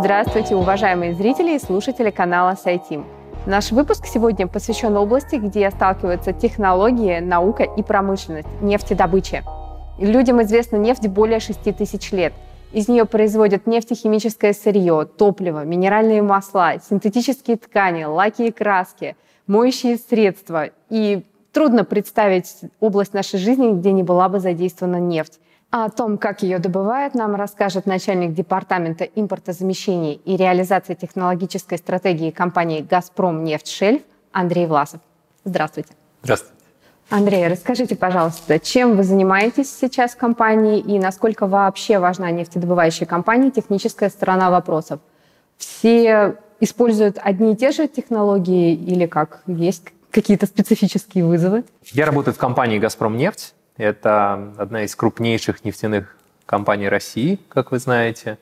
Здравствуйте, уважаемые зрители и слушатели канала Сайтим. Наш выпуск сегодня посвящен области, где сталкиваются технологии, наука и промышленность, нефтедобыча. Людям известна нефть более 6 тысяч лет. Из нее производят нефтехимическое сырье, топливо, минеральные масла, синтетические ткани, лаки и краски, моющие средства. И трудно представить область нашей жизни, где не была бы задействована нефть. О том, как ее добывают, нам расскажет начальник департамента импортозамещения и реализации технологической стратегии компании «Газпром Нефть-Шельф» Андрей Власов. Здравствуйте. Здравствуйте. Андрей, расскажите, пожалуйста, чем вы занимаетесь сейчас в компании и насколько вообще важна нефтедобывающая компания техническая сторона вопросов? Все используют одни и те же технологии или как? Есть какие-то специфические вызовы? Я работаю в компании «Газпром Нефть». Это одна из крупнейших нефтяных компаний России, как вы знаете.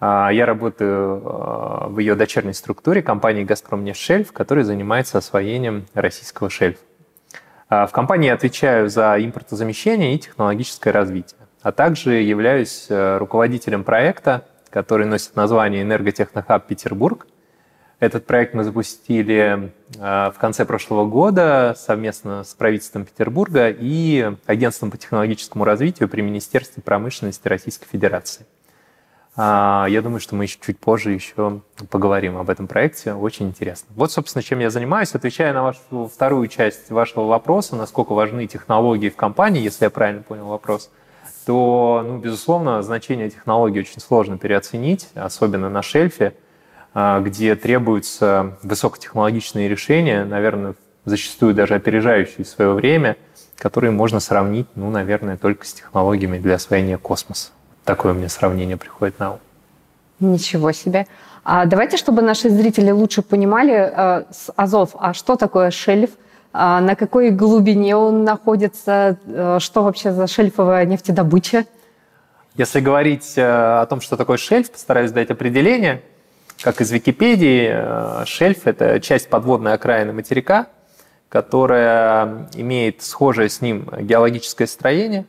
А, я работаю а, в ее дочерней структуре компании «Газпром Нефтьшельф», которая занимается освоением российского шельфа. А, в компании отвечаю за импортозамещение и технологическое развитие, а также являюсь руководителем проекта, который носит название «Энерготехнохаб Петербург», этот проект мы запустили э, в конце прошлого года совместно с правительством Петербурга и Агентством по технологическому развитию при Министерстве промышленности Российской Федерации. А, я думаю, что мы еще чуть позже еще поговорим об этом проекте. Очень интересно. Вот, собственно, чем я занимаюсь. Отвечая на вашу вторую часть вашего вопроса, насколько важны технологии в компании, если я правильно понял вопрос, то, ну, безусловно, значение технологий очень сложно переоценить, особенно на шельфе. А, где требуются высокотехнологичные решения, наверное, зачастую даже опережающие свое время, которые можно сравнить, ну, наверное, только с технологиями для освоения космоса. Такое мне сравнение приходит на ум. Ничего себе. А давайте, чтобы наши зрители лучше понимали, э, Азов, а что такое шельф, а на какой глубине он находится, э, что вообще за шельфовая нефтедобыча? Если говорить э, о том, что такое шельф, постараюсь дать определение – как из Википедии, э, шельф – это часть подводной окраины материка, которая имеет схожее с ним геологическое строение.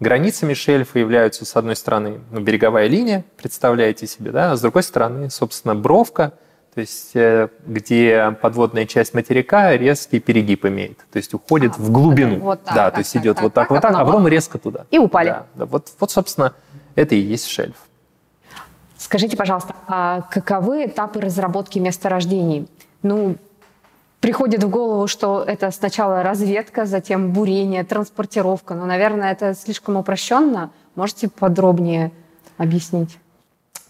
Границами шельфа являются, с одной стороны, ну, береговая линия, представляете себе, да, а с другой стороны, собственно, бровка, то есть э, где подводная часть материка резкий перегиб имеет, то есть уходит а, в глубину. Вот так, да, так, то есть так, идет так, вот так, так вот так, а потом резко туда. И упали. Да, да, вот, вот, собственно, это и есть шельф. Скажите, пожалуйста, а каковы этапы разработки месторождений? Ну, приходит в голову, что это сначала разведка, затем бурение, транспортировка. Но, наверное, это слишком упрощенно. Можете подробнее объяснить?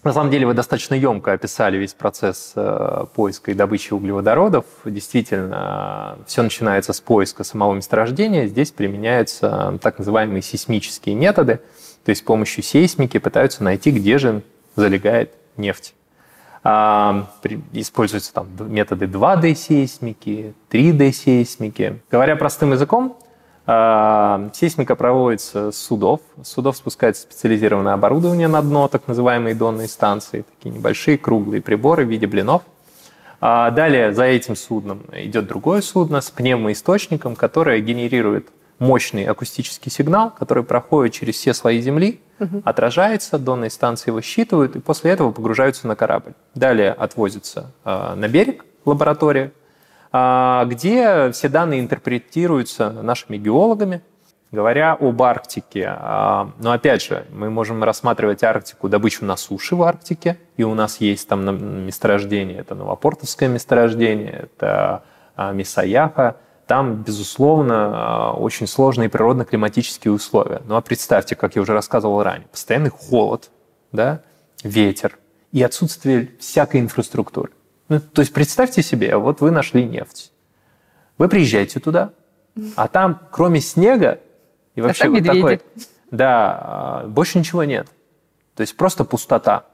На самом деле вы достаточно емко описали весь процесс э, поиска и добычи углеводородов. Действительно, все начинается с поиска самого месторождения. Здесь применяются так называемые сейсмические методы. То есть с помощью сейсмики пытаются найти, где же залегает нефть. А, используются там методы 2D-сейсмики, 3D-сейсмики. Говоря простым языком, а, сейсмика проводится с судов. С судов спускается специализированное оборудование на дно, так называемые донные станции, такие небольшие круглые приборы в виде блинов. А далее за этим судном идет другое судно с пневмоисточником, которое генерирует мощный акустический сигнал, который проходит через все слои Земли, угу. отражается, донные станции его считывают, и после этого погружаются на корабль. Далее отвозятся э, на берег лаборатория, э, где все данные интерпретируются нашими геологами. Говоря об Арктике, э, но опять же, мы можем рассматривать Арктику, добычу на суше в Арктике, и у нас есть там месторождение, это Новопортовское месторождение, это э, Мисаяха, там, безусловно, а, очень сложные природно-климатические условия. Ну а представьте, как я уже рассказывал ранее, постоянный холод, да, ветер и отсутствие всякой инфраструктуры. Ну, то есть представьте себе, вот вы нашли нефть. Вы приезжаете туда, а там, кроме снега и а вообще а вот такой... Да, а, больше ничего нет. То есть просто пустота.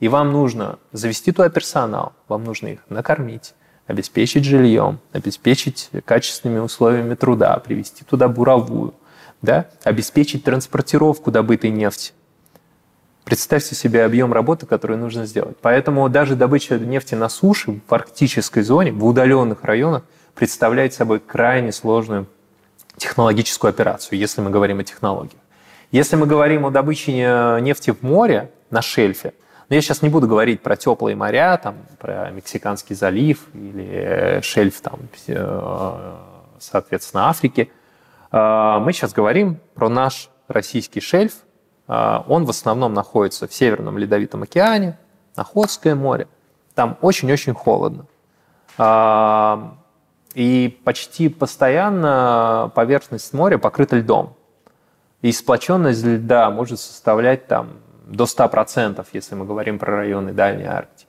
И вам нужно завести туда персонал, вам нужно их накормить, обеспечить жильем, обеспечить качественными условиями труда, привести туда буровую, да, обеспечить транспортировку добытой нефти. Представьте себе объем работы, который нужно сделать. Поэтому даже добыча нефти на суше, в арктической зоне, в удаленных районах, представляет собой крайне сложную технологическую операцию, если мы говорим о технологиях. Если мы говорим о добыче нефти в море, на шельфе, Но я сейчас не буду говорить про теплые моря, там, про Мексиканский залив или шельф, там, э, соответственно, Африки. А, мы сейчас говорим про наш российский шельф. А, он в основном находится в Северном Ледовитом океане, Охотское море. Там очень-очень холодно. А, и почти постоянно поверхность моря покрыта льдом. И сплоченность льда может составлять там до 100%, если мы говорим про районы Дальней Арктики.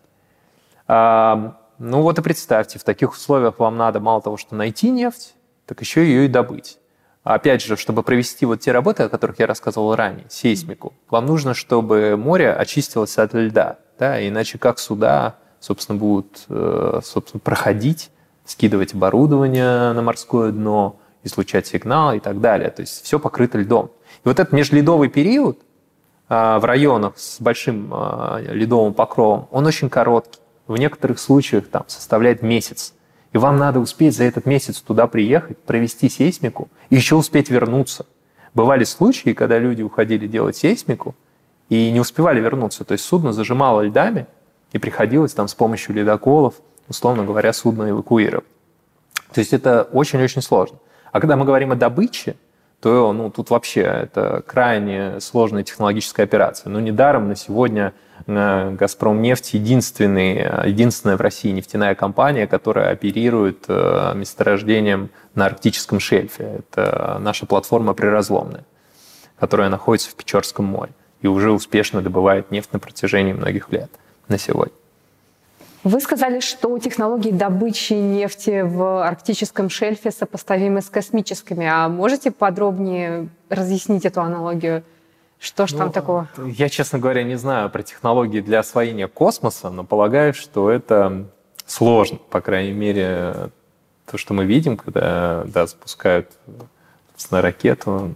Ну вот и представьте, в таких условиях вам надо мало того, что найти нефть, так еще ее и добыть. Опять же, чтобы провести вот те работы, о которых я рассказывал ранее, сейсмику, вам нужно, чтобы море очистилось от льда, да, иначе как суда, собственно, будут э, собственно, проходить, скидывать оборудование на морское дно, излучать сигнал и так далее. То есть все покрыто льдом. И вот этот межледовый период а, в районах с большим а, ледовым покровом, он очень короткий. В некоторых случаях там составляет месяц. И вам надо успеть за этот месяц туда приехать, провести сейсмику и еще успеть вернуться. Бывали случаи, когда люди уходили делать сейсмику и не успевали вернуться. То есть судно зажимало льдами, и приходилось там с помощью ледоколов, условно говоря, судно эвакуировать. То есть это очень-очень сложно. А когда мы говорим о добыче, то ну, тут вообще это крайне сложная технологическая операция. Но недаром на сегодня э, «Газпром нефть» единственная в России нефтяная компания, которая оперирует э, месторождением на арктическом шельфе. Это наша платформа «Приразломная», которая находится в Печорском море и уже успешно добывает нефть на протяжении многих лет на сегодня. Вы сказали, что технологии добычи нефти в арктическом шельфе сопоставимы с космическими. А можете подробнее разъяснить эту аналогию? Что ж ну, там такого? Я, честно говоря, не знаю про технологии для освоения космоса, но полагаю, что это сложно. По крайней мере, то, что мы видим, когда да, запускают на ракету,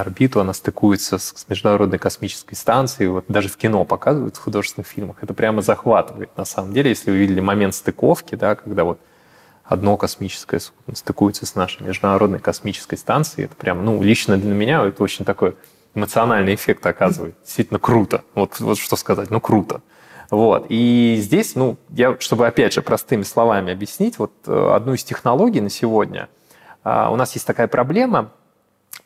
орбиту, она стыкуется с Международной космической станцией. Вот даже в кино показывают, в художественных фильмах. Это прямо захватывает, на самом деле. Если вы видели момент стыковки, да, когда вот одно космическое судно стыкуется с нашей Международной космической станцией, это прям, ну, лично для меня это очень такой эмоциональный эффект оказывает. Действительно круто. Вот, вот что сказать, ну, круто. Вот. И здесь, ну, я, чтобы опять же простыми словами объяснить, вот э, одну из технологий на сегодня, а, у нас есть такая проблема –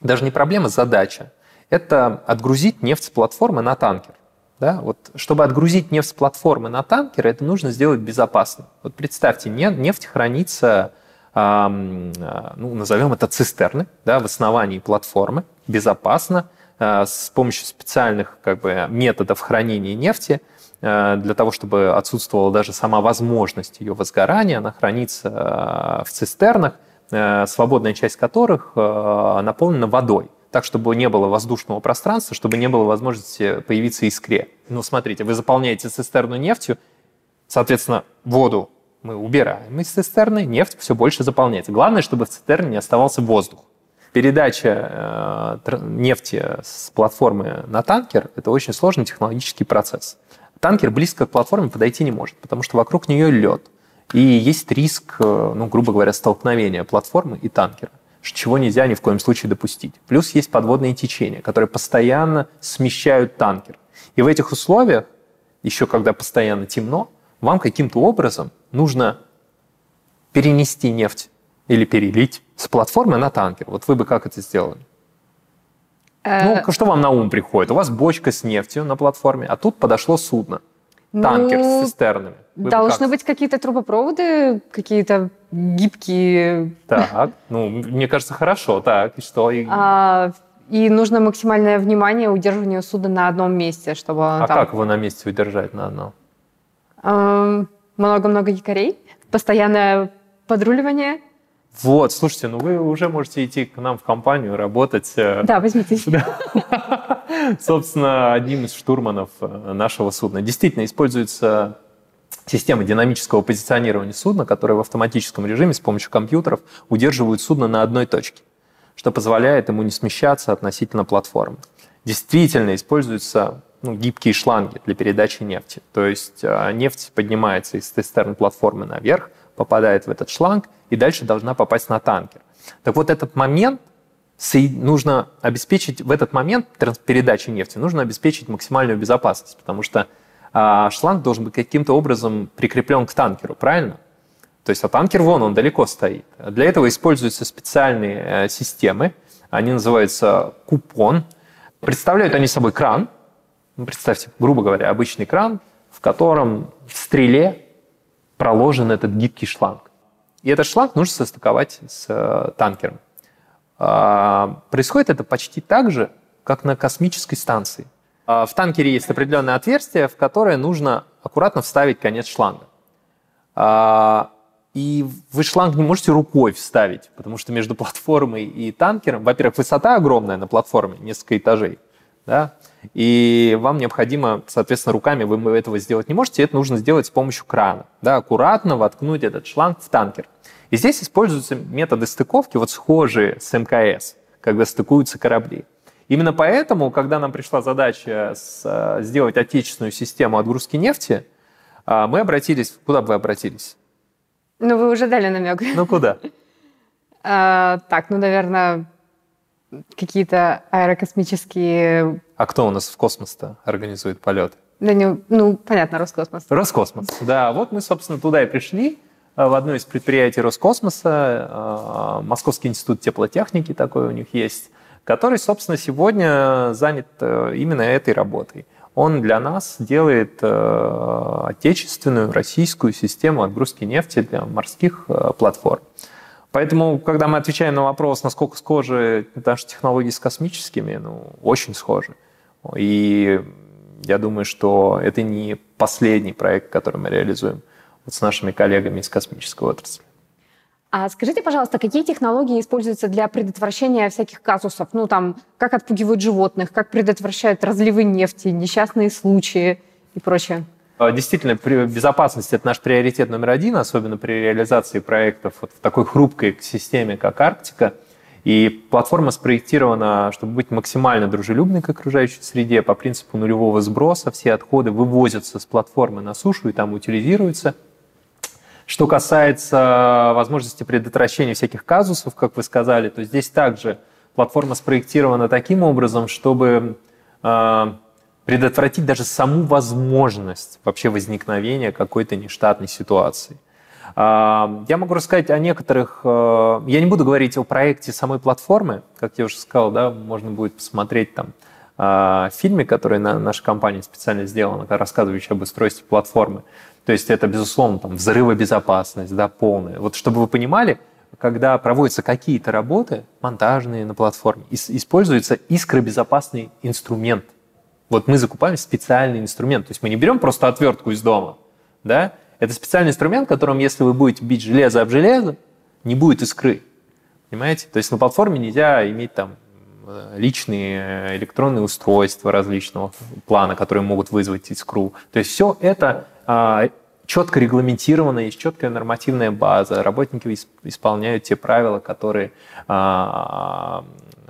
даже не проблема, задача. Это отгрузить нефть с платформы на танкер. Да? Вот, чтобы отгрузить нефть с платформы на танкер, это нужно сделать безопасно. Вот представьте, нефть хранится, э, ну, назовем это цистерны, да, в основании платформы, безопасно, э, с помощью специальных как бы, методов хранения нефти, э, для того, чтобы отсутствовала даже сама возможность ее возгорания, она хранится в цистернах, свободная часть которых э, наполнена водой так, чтобы не было воздушного пространства, чтобы не было возможности появиться искре. Ну, смотрите, вы заполняете цистерну нефтью, соответственно, воду мы убираем из цистерны, нефть все больше заполняется. Главное, чтобы в цистерне не оставался воздух. Передача э, нефти с платформы на танкер – это очень сложный технологический процесс. Танкер близко к платформе подойти не может, потому что вокруг нее лед. И есть риск, э, ну, грубо говоря, столкновения платформы и танкера, чего нельзя ни в коем случае допустить. Плюс есть подводные течения, которые постоянно смещают танкер. И в этих условиях, еще когда постоянно темно, вам каким-то образом нужно перенести нефть или перелить с платформы на танкер. Вот вы бы как это сделали? Э, ну, что вам на ум приходит? У вас бочка с нефтью на платформе, а тут подошло судно танкер ну, с цистернами. Вы должны как? быть какие-то трубопроводы, какие-то гибкие. Так, ну, мне кажется, хорошо. Так, и что? А, и нужно максимальное внимание удерживанию судна на одном месте, чтобы... А там... как его на месте удержать на одном? Много-много якорей, постоянное подруливание. Вот, слушайте, ну вы уже можете идти к нам в компанию, работать. Э, да, возьмите. Собственно, одним из штурманов э, нашего судна. Действительно, используется система динамического позиционирования судна, которая в автоматическом режиме с помощью компьютеров удерживает судно на одной точке, что позволяет ему не смещаться относительно платформы. Действительно, используются ну, гибкие шланги для передачи нефти. То есть э, нефть поднимается из цистерн платформы наверх, попадает в этот шланг и дальше должна попасть на танкер. Так вот этот момент нужно обеспечить, в этот момент передачи нефти нужно обеспечить максимальную безопасность, потому что а шланг должен быть каким-то образом прикреплен к танкеру, правильно? То есть, а танкер вон, он далеко стоит. Для этого используются специальные э, системы, они называются купон. Представляют они собой кран, ну, представьте, грубо говоря, обычный кран, в котором в стреле проложен этот гибкий шланг. И этот шланг нужно состыковать с э, танкером. А, происходит это почти так же, как на космической станции. А, в танкере есть определенное отверстие, в которое нужно аккуратно вставить конец шланга. А, и вы шланг не можете рукой вставить, потому что между платформой и танкером, во-первых, высота огромная на платформе, несколько этажей, да, и вам необходимо, соответственно, руками вы этого сделать не можете, это нужно сделать с помощью крана, да, аккуратно воткнуть этот шланг в танкер. И здесь используются методы стыковки, вот схожие с МКС, когда стыкуются корабли. Именно поэтому, когда нам пришла задача с, э, сделать отечественную систему отгрузки нефти, э, мы обратились... Куда бы вы обратились? Ну, вы уже дали намек. Ну, куда? А, так, ну, наверное, какие-то аэрокосмические... А кто у нас в космос-то организует полет? Да не, ну, понятно, Роскосмос. Роскосмос, да. Вот мы, собственно, туда и пришли, э, в одно из предприятий Роскосмоса, э, Московский институт теплотехники такой у них есть, который, собственно, сегодня занят э, именно этой работой. Он для нас делает отечественную российскую систему отгрузки нефти для морских платформ. Поэтому, когда мы отвечаем на вопрос, насколько схожи наши технологии с космическими, ну, очень схожи. И я думаю, что это не последний проект, который мы реализуем вот с нашими коллегами из космической отрасли. А скажите, пожалуйста, какие технологии используются для предотвращения всяких казусов? Ну, там, как отпугивают животных, как предотвращают разливы нефти, несчастные случаи и прочее? А, действительно, безопасность – это наш приоритет номер один, особенно при реализации проектов вот в такой хрупкой системе, как Арктика. И платформа спроектирована, чтобы быть максимально дружелюбной к окружающей среде, по принципу нулевого сброса. Все отходы вывозятся с платформы на сушу и там утилизируются. Что касается возможности предотвращения всяких казусов, как вы сказали, то здесь также платформа спроектирована таким образом, чтобы а, предотвратить даже саму возможность вообще возникновения какой-то нештатной ситуации. А, я могу рассказать о некоторых... Э, я не буду говорить о проекте самой платформы. Как я уже сказал, да, можно будет посмотреть там а, фильме, который на наша компания специально сделана, рассказывающий об устройстве платформы. То есть это, безусловно, там, взрывобезопасность, да, полная. Вот чтобы вы понимали, когда проводятся какие-то работы, монтажные на платформе, используется искробезопасный инструмент – вот мы закупаем специальный инструмент. То есть мы не берем просто отвертку из дома. Да? Это специальный инструмент, которым, если вы будете бить железо об железо, не будет искры. Понимаете? То есть на платформе нельзя иметь там э, личные электронные устройства различного плана, которые могут вызвать искру. То есть все это а, четко регламентировано, есть четкая нормативная база, работники исполняют те правила, которые а,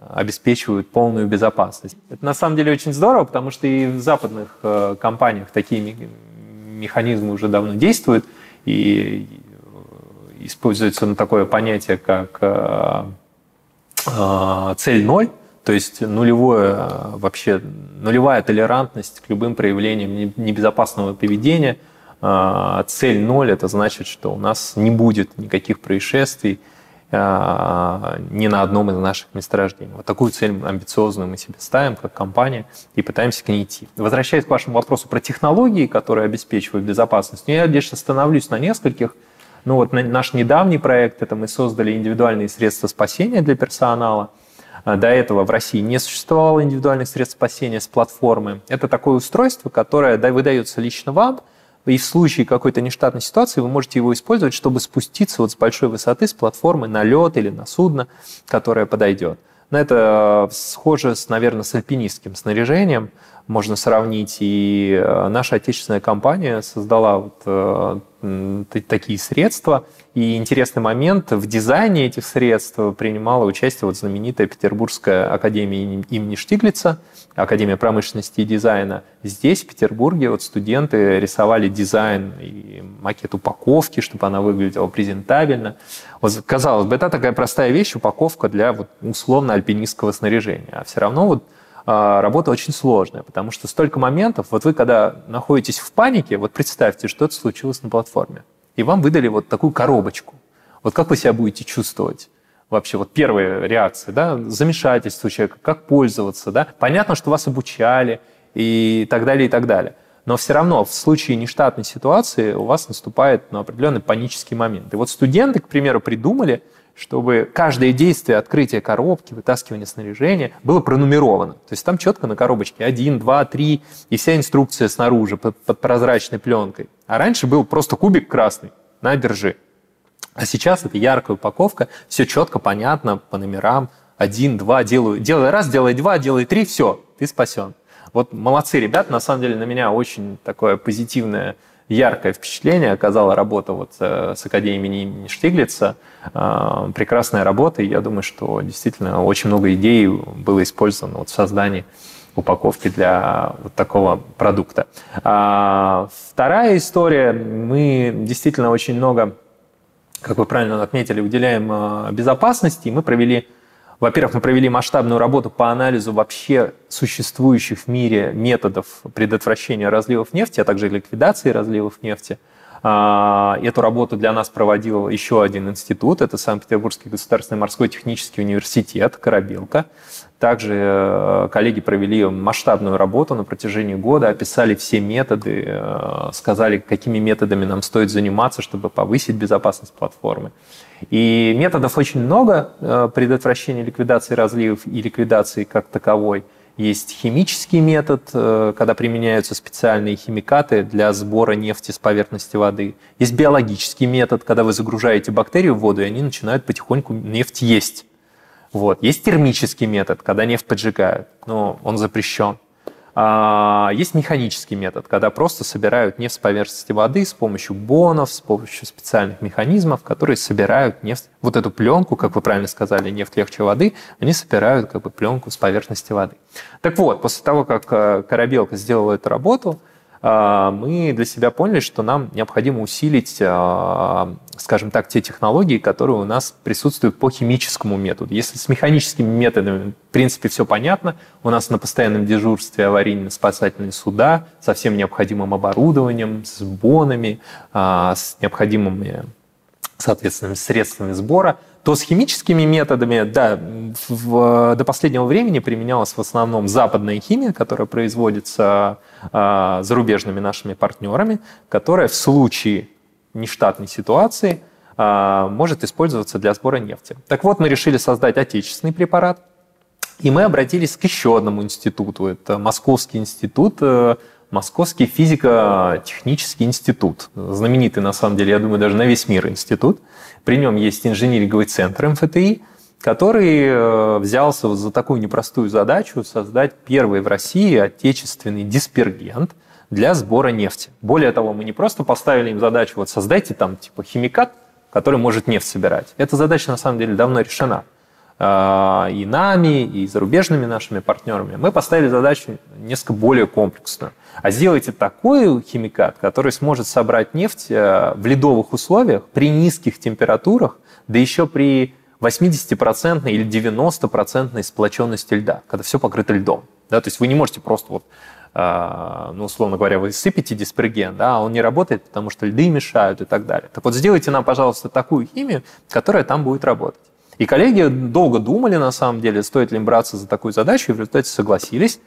обеспечивают полную безопасность. Это на самом деле очень здорово, потому что и в западных э, компаниях такие механизмы уже давно действуют, и используется ну, такое понятие, как э, э, цель ноль, то есть нулевое, вообще, нулевая толерантность к любым проявлениям небезопасного поведения. Цель ноль – это значит, что у нас не будет никаких происшествий, а, ни на одном из наших месторождений. Вот такую цель амбициозную мы себе ставим как компания и пытаемся к ней идти. Возвращаясь к вашему вопросу про технологии, которые обеспечивают безопасность, ну, я лишь остановлюсь на нескольких. Ну вот наш недавний проект, это мы создали индивидуальные средства спасения для персонала. А, до этого в России не существовало индивидуальных средств спасения с платформы. Это такое устройство, которое выдается лично вам – и в случае какой-то нештатной ситуации вы можете его использовать, чтобы спуститься вот с большой высоты, с платформы на лед или на судно, которое подойдет. Но это э, схоже, с, наверное, с альпинистским снаряжением можно сравнить. И э, наша отечественная компания создала вот э, такие средства. И интересный момент, в дизайне этих средств принимала участие вот знаменитая Петербургская академия имени Штиглица, Академия промышленности и дизайна. Здесь, в Петербурге, вот студенты рисовали дизайн и макет упаковки, чтобы она выглядела презентабельно. Вот, казалось бы, это такая простая вещь, упаковка для вот, условно альпинистского снаряжения. А все равно вот работа очень сложная, потому что столько моментов, вот вы когда находитесь в панике, вот представьте, что-то случилось на платформе, и вам выдали вот такую коробочку. Вот как вы себя будете чувствовать? Вообще, вот первые реакции, да, замешательство человека, как пользоваться, да. Понятно, что вас обучали и так далее, и так далее. Но все равно в случае нештатной ситуации у вас наступает ну, определенный панический момент. И вот студенты, к примеру, придумали, чтобы каждое действие открытия коробки, вытаскивания снаряжения было пронумеровано. То есть там четко на коробочке 1, 2, 3, и вся инструкция снаружи под, под прозрачной пленкой. А раньше был просто кубик красный на держи. А сейчас это яркая упаковка, все четко, понятно, по номерам. Один, два, делаю, делай раз, делай два, делай три, все, ты спасен. Вот молодцы ребята, на самом деле на меня очень такое позитивное яркое впечатление оказала работа вот э, с Академией имени Штиглица. Э, прекрасная работа, и я думаю, что действительно очень много идей было использовано вот в создании упаковки для вот такого продукта. А вторая история. Мы действительно очень много, как вы правильно отметили, уделяем э, безопасности. Мы провели во-первых, мы провели масштабную работу по анализу вообще существующих в мире методов предотвращения разливов нефти, а также ликвидации разливов нефти. А, эту работу для нас проводил еще один институт, это Санкт-Петербургский государственный морской технический университет, Корабелка. Также э, коллеги провели масштабную работу на протяжении года, описали все методы, э, сказали, какими методами нам стоит заниматься, чтобы повысить безопасность платформы. И методов очень много э, предотвращения ликвидации разливов и ликвидации как таковой – есть химический метод, э, когда применяются специальные химикаты для сбора нефти с поверхности воды. Есть биологический метод, когда вы загружаете бактерии в воду, и они начинают потихоньку нефть есть. Вот. Есть термический метод, когда нефть поджигают, но он запрещен. А, есть механический метод, когда просто собирают нефть с поверхности воды с помощью бонов, с помощью специальных механизмов, которые собирают нефть, вот эту пленку, как вы правильно сказали, нефть легче воды, они собирают как бы пленку с поверхности воды. Так вот, после того, как э, Корабелка сделала эту работу, мы для себя поняли, что нам необходимо усилить, а, скажем так, те технологии, которые у нас присутствуют по химическому методу. Если с механическими методами, в принципе, все понятно, у нас на постоянном дежурстве аварийно-спасательные суда со всем необходимым оборудованием, с бонами, а, с необходимыми, соответственно, средствами сбора – то с химическими методами, да, в, до последнего времени применялась в основном западная химия, которая производится э, зарубежными нашими партнерами, которая в случае нештатной ситуации э, может использоваться для сбора нефти. Так вот, мы решили создать отечественный препарат, и мы обратились к еще одному институту. Это Московский институт э, Московский физико-технический институт. Знаменитый, на самом деле, я думаю, даже на весь мир институт. При нем есть инжиниринговый центр МФТИ, который э, взялся за такую непростую задачу создать первый в России отечественный диспергент для сбора нефти. Более того, мы не просто поставили им задачу, вот создайте там типа химикат, который может нефть собирать. Эта задача на самом деле давно решена и нами, и зарубежными нашими партнерами. Мы поставили задачу несколько более комплексную. А сделайте такой химикат, который сможет собрать нефть э, в ледовых условиях при низких температурах, да еще при 80% или 90% сплоченности льда, когда все покрыто льдом. Да, то есть вы не можете просто вот э, ну, условно говоря, вы сыпете диспреген, да, а он не работает, потому что льды мешают и так далее. Так вот, сделайте нам, пожалуйста, такую химию, которая там будет работать. И коллеги долго думали, на самом деле, стоит ли им браться за такую задачу, и в результате согласились.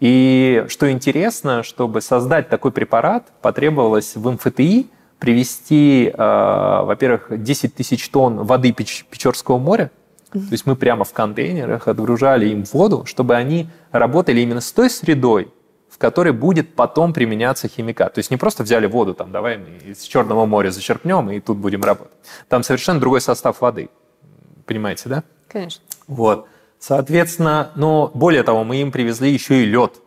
И что интересно, чтобы создать такой препарат, потребовалось в МФТИ привести, э, во-первых, 10 тысяч тонн воды Печ- Печорского моря, то есть мы прямо в контейнерах отгружали им воду, чтобы они работали именно с той средой, в которой будет потом применяться химикат. То есть не просто взяли воду, там, давай из Черного моря зачерпнем и тут будем работать. Там совершенно другой состав воды. Понимаете, да? Конечно. Вот. Соответственно, но более того, мы им привезли еще и лед.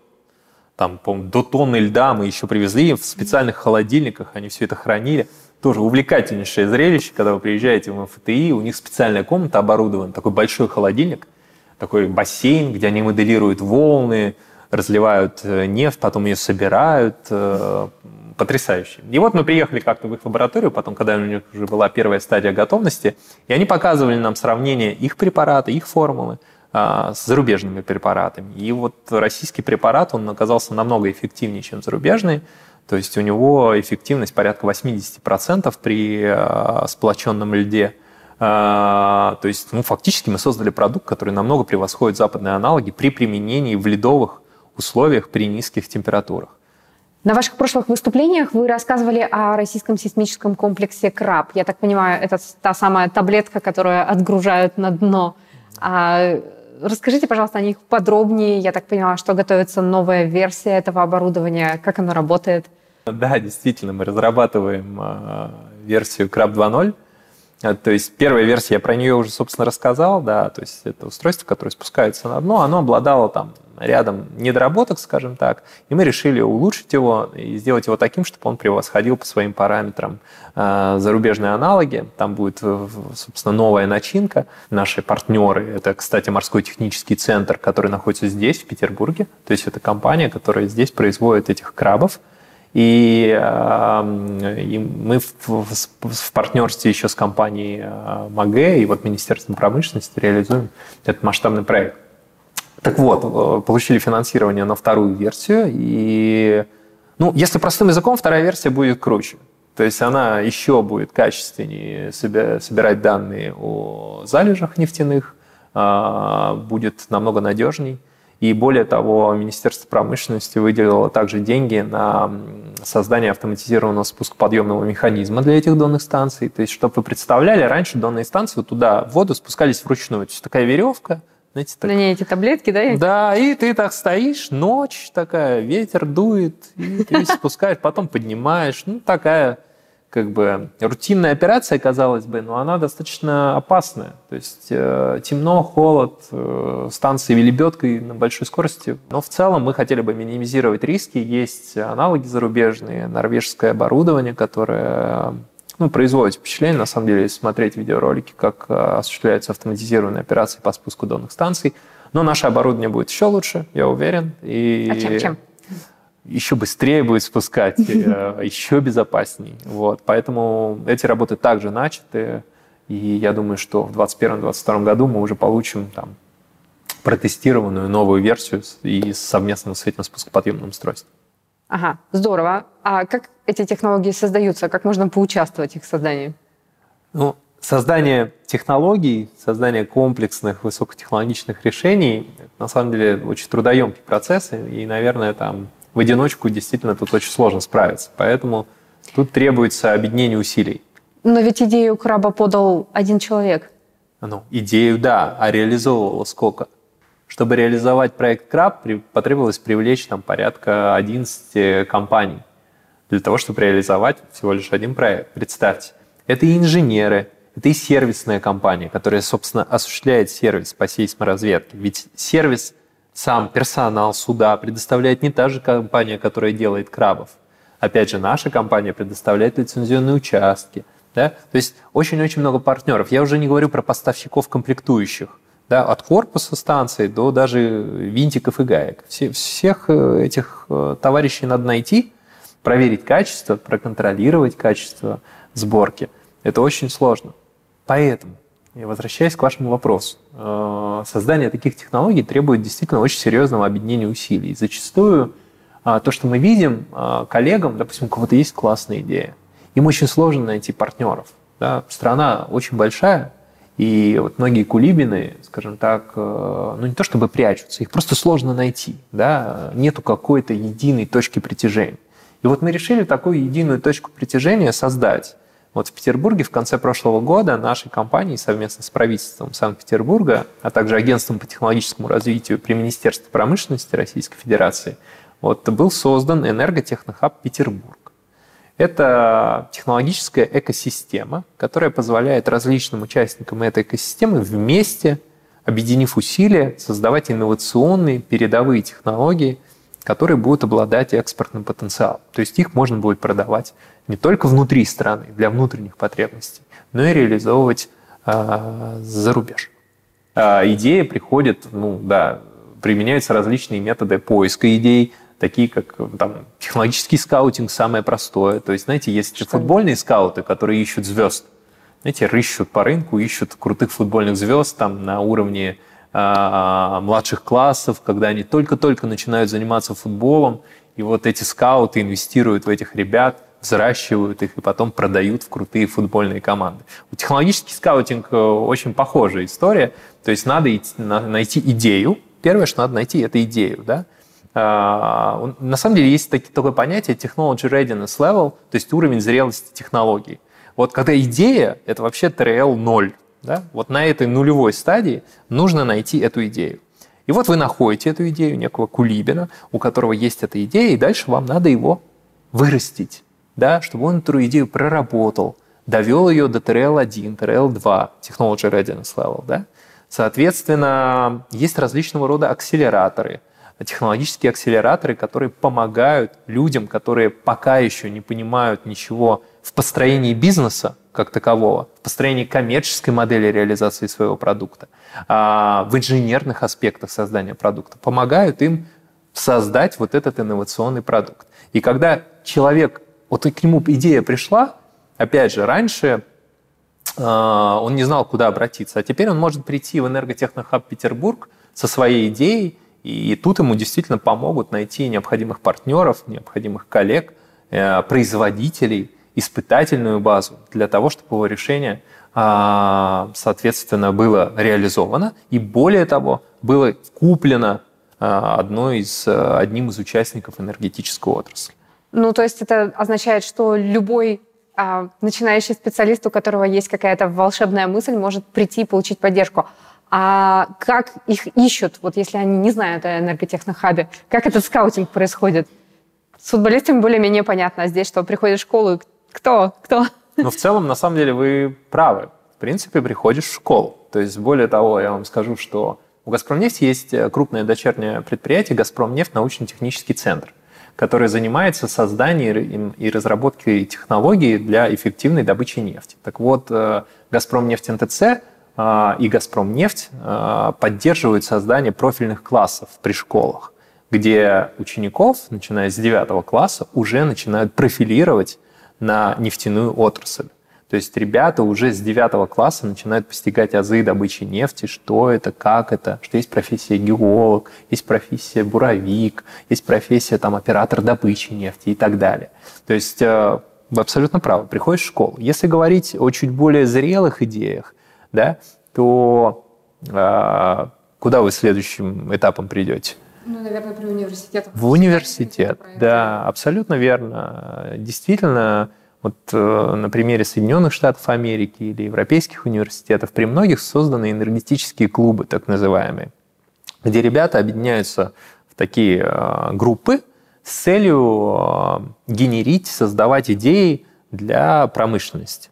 Там, по до тонны льда мы еще привезли в специальных холодильниках, они все это хранили. Тоже увлекательнейшее зрелище, когда вы приезжаете в МФТИ, у них специальная комната оборудована, такой большой холодильник, такой бассейн, где они моделируют волны, разливают э, нефть, потом ее собирают. Потрясающе. И вот мы приехали как-то в их лабораторию, потом, когда у них уже была первая стадия готовности, и они показывали нам сравнение их препарата, их формулы, а, с зарубежными препаратами. И вот российский препарат, он оказался намного эффективнее, чем зарубежный. То есть у него эффективность порядка 80% при а, сплоченном льде. А, то есть, ну, фактически мы создали продукт, который намного превосходит западные аналоги при применении в ледовых условиях при низких температурах. На ваших прошлых выступлениях вы рассказывали о российском сейсмическом комплексе «Краб». Я так понимаю, это та самая таблетка, которую отгружают на дно. А расскажите, пожалуйста, о них подробнее. Я так понимаю, что готовится новая версия этого оборудования, как оно работает. Да, действительно, мы разрабатываем э, версию Краб 2.0. Э, то есть первая версия, я про нее уже, собственно, рассказал, да, то есть это устройство, которое спускается на дно, оно обладало там рядом недоработок, скажем так, и мы решили улучшить его и сделать его таким, чтобы он превосходил по своим параметрам э, зарубежные аналоги. Там будет, собственно, новая начинка. Наши партнеры, это, кстати, морской технический центр, который находится здесь, в Петербурге, то есть это компания, которая здесь производит этих крабов, и, э, и мы в, в, в партнерстве еще с компанией МАГЭ и вот Министерством промышленности реализуем этот масштабный проект. Так вот, э, получили финансирование на вторую версию, и, ну, если простым языком, вторая версия будет круче. То есть она еще будет качественнее собирать данные о залежах нефтяных, будет намного надежней. И более того, Министерство промышленности выделило также деньги на создание автоматизированного спускоподъемного механизма для этих донных станций. То есть, чтобы вы представляли, раньше донные станции туда в воду спускались вручную. То есть такая веревка, знаете, так... На ней эти таблетки, да? Да, и ты так стоишь, ночь такая, ветер дует, и ты спускаешь, потом поднимаешь. Ну, такая как бы рутинная операция, казалось бы, но она достаточно опасная. То есть э, темно, холод, э, станции лебедкой на большой скорости. Но в целом мы хотели бы минимизировать риски. Есть аналоги зарубежные, норвежское оборудование, которое ну, производит впечатление, на самом деле, если смотреть видеоролики, как э, осуществляются автоматизированные операции по спуску донных станций. Но наше оборудование будет еще лучше, я уверен. И... А чем? чем? еще быстрее будет спускать, э, еще безопасней. Вот. Поэтому эти работы также начаты, и я думаю, что в 2021-2022 году мы уже получим там протестированную новую версию и совместно с этим спускоподъемным устройством. Ага, здорово. А как эти технологии создаются? Как можно поучаствовать в их создании? Ну, создание технологий, создание комплексных высокотехнологичных решений, на самом деле очень трудоемкий процесс, и, наверное, там в одиночку действительно тут очень сложно справиться. Поэтому тут требуется объединение усилий. Но ведь идею краба подал один человек. Ну, идею, да, а реализовывало сколько? Чтобы реализовать проект Краб, потребовалось привлечь там порядка 11 компаний для того, чтобы реализовать всего лишь один проект. Представьте, это и инженеры, это и сервисная компания, которая, собственно, осуществляет сервис по сейсморазведке. Ведь сервис – сам персонал суда предоставляет не та же компания, которая делает крабов. Опять же, наша компания предоставляет лицензионные участки. Да? То есть очень-очень много партнеров. Я уже не говорю про поставщиков комплектующих. Да, от корпуса станции до даже винтиков и гаек. Все, всех э, этих э, товарищей надо найти, проверить качество, проконтролировать качество сборки. Это очень сложно. Поэтому и возвращаясь к вашему вопросу, э, создание таких технологий требует действительно очень серьезного объединения усилий. И зачастую а, то, что мы видим а, коллегам, допустим, у кого-то есть классная идея, им очень сложно найти партнеров. Да? Страна очень большая, и вот многие кулибины, скажем так, э, ну не то чтобы прячутся, их просто сложно найти. Да? Нету какой-то единой точки притяжения. И вот мы решили такую единую точку притяжения создать. Вот в Петербурге в конце прошлого года нашей компанией совместно с правительством Санкт-Петербурга, а также Агентством по технологическому развитию при Министерстве промышленности Российской Федерации вот, был создан энерготехнохаб Петербург. Это технологическая экосистема, которая позволяет различным участникам этой экосистемы вместе, объединив усилия, создавать инновационные передовые технологии, которые будут обладать экспортным потенциалом. То есть их можно будет продавать не только внутри страны, для внутренних потребностей, но и реализовывать э, за рубеж. А идея приходит, ну да, применяются различные методы поиска идей, такие как там, технологический скаутинг, самое простое. То есть, знаете, есть Что? футбольные скауты, которые ищут звезд. Знаете, рыщут по рынку, ищут крутых футбольных звезд там на уровне младших классов, когда они только-только начинают заниматься футболом, и вот эти скауты инвестируют в этих ребят, взращивают их и потом продают в крутые футбольные команды. Технологический скаутинг э, очень похожая история. То есть надо найти идею. Первое, что надо найти, это идею. Да? А, на самом деле есть такое понятие technology readiness level, то есть уровень зрелости технологий. Вот когда идея, это вообще TRL 0. Да? Вот на этой нулевой стадии нужно найти эту идею. И вот вы находите эту идею некого кулибина, у которого есть эта идея, и дальше вам надо его вырастить да, чтобы он эту идею проработал, довел ее до TRL-1, TRL-2, Technology Readiness Level. Да? Соответственно, есть различного рода акселераторы, технологические акселераторы, которые помогают людям, которые пока еще не понимают ничего в построении бизнеса как такового, в построении коммерческой модели реализации своего продукта, а, в инженерных аспектах создания продукта, помогают им создать вот этот инновационный продукт. И когда человек вот к нему идея пришла, опять же, раньше э, он не знал, куда обратиться, а теперь он может прийти в энерготехнохаб Петербург со своей идеей, и тут ему действительно помогут найти необходимых партнеров, необходимых коллег, э, производителей, испытательную базу для того, чтобы его решение, э, соответственно, было реализовано, и более того, было куплено одной из, одним из участников энергетической отрасли. Ну, то есть это означает, что любой а, начинающий специалист, у которого есть какая-то волшебная мысль, может прийти и получить поддержку. А как их ищут, вот если они не знают о энерготехнохабе? Как этот скаутинг происходит? С футболистами более-менее понятно, а здесь что, приходишь в школу, кто? Кто? Ну, в целом, на самом деле, вы правы. В принципе, приходишь в школу. То есть, более того, я вам скажу, что у «Газпромнефти» есть крупное дочернее предприятие «Газпромнефть научно-технический центр» который занимается созданием и разработкой технологий для эффективной добычи нефти. Так вот, э, «Газпром нефть НТЦ» э, и «Газпром нефть» э, поддерживают создание профильных классов при школах, где учеников, начиная с 9 класса, уже начинают профилировать на нефтяную отрасль. То есть ребята уже с 9 класса начинают постигать азы добычи нефти, что это, как это, что есть профессия геолог, есть профессия буровик, есть профессия там, оператор добычи нефти и так далее. То есть э, вы абсолютно правы, приходишь в школу. Если говорить о чуть более зрелых идеях, да, то э, куда вы следующим этапом придете? Ну, наверное, при университете. В университет, да, абсолютно верно. Действительно, вот э, на примере Соединенных Штатов Америки или европейских университетов при многих созданы энергетические клубы, так называемые, где ребята объединяются в такие э, группы с целью э, генерить, создавать идеи для промышленности.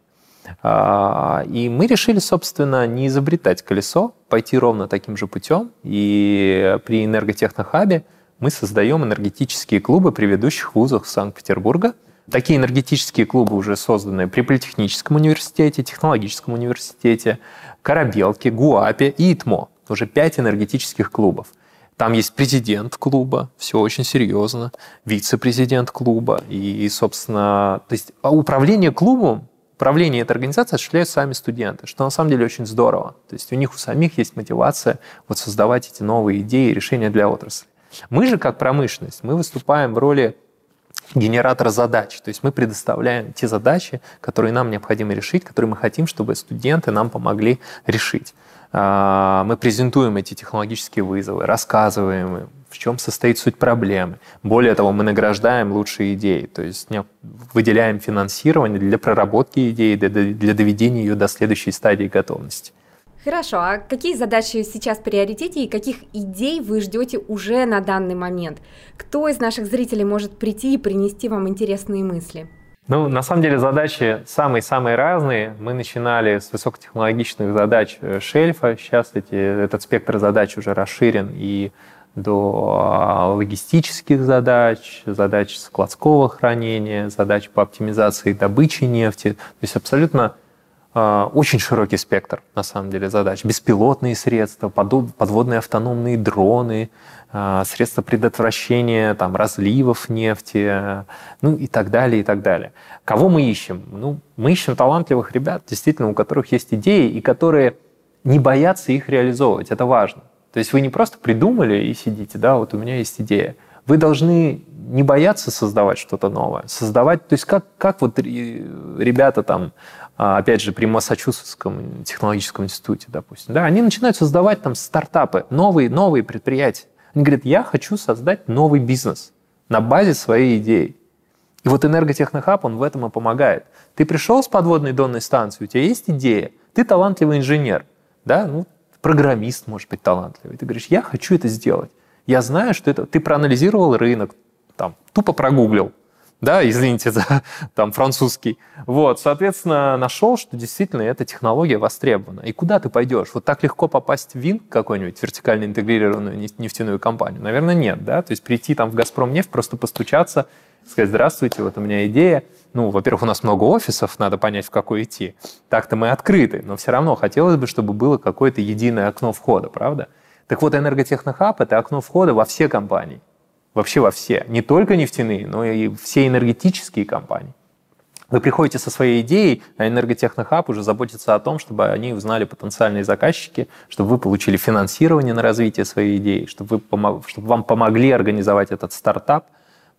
А, и мы решили, собственно, не изобретать колесо, пойти ровно таким же путем. И при энерготехнохабе мы создаем энергетические клубы при ведущих вузах Санкт-Петербурга – Такие энергетические клубы уже созданы при Политехническом университете, Технологическом университете, Корабелке, ГУАПе и ИТМО. Уже пять энергетических клубов. Там есть президент клуба, все очень серьезно, вице-президент клуба и, собственно, то есть а управление клубом, управление этой организацией осуществляют сами студенты, что на самом деле очень здорово. То есть у них у самих есть мотивация вот создавать эти новые идеи и решения для отрасли. Мы же, как промышленность, мы выступаем в роли генератор задач. То есть мы предоставляем те задачи, которые нам необходимо решить, которые мы хотим, чтобы студенты нам помогли решить. А, мы презентуем эти технологические вызовы, рассказываем им, в чем состоит суть проблемы. Более того, мы награждаем лучшие идеи, то есть выделяем финансирование для проработки идеи, для доведения ее до следующей стадии готовности. Хорошо, а какие задачи сейчас в приоритете и каких идей вы ждете уже на данный момент? Кто из наших зрителей может прийти и принести вам интересные мысли? Ну, на самом деле задачи самые-самые разные. Мы начинали с высокотехнологичных задач э, шельфа. Сейчас эти, этот спектр задач уже расширен и до а, логистических задач, задач складского хранения, задач по оптимизации добычи нефти. То есть абсолютно а, очень широкий спектр, на самом деле, задач. Беспилотные средства, подводные автономные дроны, а, средства предотвращения там, разливов нефти, ну и так далее, и так далее. Кого мы ищем? Ну, мы ищем талантливых ребят, действительно, у которых есть идеи, и которые не боятся их реализовывать. Это важно. То есть вы не просто придумали и сидите, да, вот у меня есть идея. Вы должны не бояться создавать что-то новое, создавать, то есть как, как вот ребята там, а, опять же, при Массачусетском технологическом институте, допустим, да, они начинают создавать там стартапы, новые, новые предприятия. Они говорят, я хочу создать новый бизнес на базе своей идеи. И вот энерготехнохаб, он в этом и помогает. Ты пришел с подводной донной станции, у тебя есть идея, ты талантливый инженер, да, ну, программист, может быть, талантливый. Ты говоришь, я хочу это сделать. Я знаю, что это... Ты проанализировал рынок, там, тупо прогуглил, да, извините за там французский. Вот, соответственно, нашел, что действительно эта технология востребована. И куда ты пойдешь? Вот так легко попасть в ВИН какой-нибудь вертикально интегрированную нефтяную компанию? Наверное, нет, да? То есть прийти там в «Газпром» нефть, просто постучаться, сказать, здравствуйте, вот у меня идея. Ну, во-первых, у нас много офисов, надо понять, в какой идти. Так-то мы открыты, но все равно хотелось бы, чтобы было какое-то единое окно входа, правда? Так вот, энерготехнохаб – это окно входа во все компании вообще во все, не только нефтяные, но и все энергетические компании. Вы приходите со своей идеей, а энерготехнохаб уже заботится о том, чтобы они узнали потенциальные заказчики, чтобы вы получили финансирование на развитие своей идеи, чтобы, вы, чтобы вам помогли организовать этот стартап.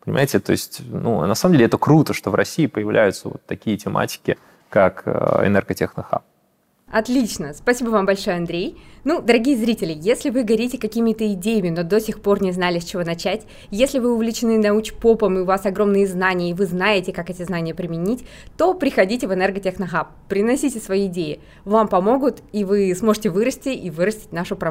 Понимаете, то есть, ну, на самом деле это круто, что в России появляются вот такие тематики, как э, энерготехнохаб. Отлично, спасибо вам большое, Андрей. Ну, дорогие зрители, если вы горите какими-то идеями, но до сих пор не знали, с чего начать, если вы увлечены научпопом и у вас огромные знания, и вы знаете, как эти знания применить, то приходите в Энерготехнохаб, приносите свои идеи. Вам помогут, и вы сможете вырасти и вырастить нашу промышленность.